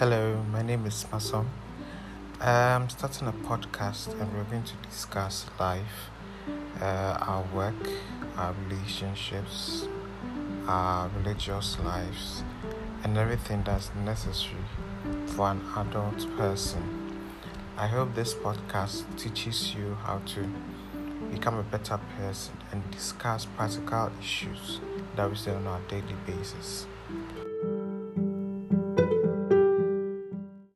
Hello, my name is Masome. I'm starting a podcast and we're going to discuss life, uh, our work, our relationships, our religious lives, and everything that's necessary for an adult person. I hope this podcast teaches you how to become a better person and discuss practical issues that we see on our daily basis.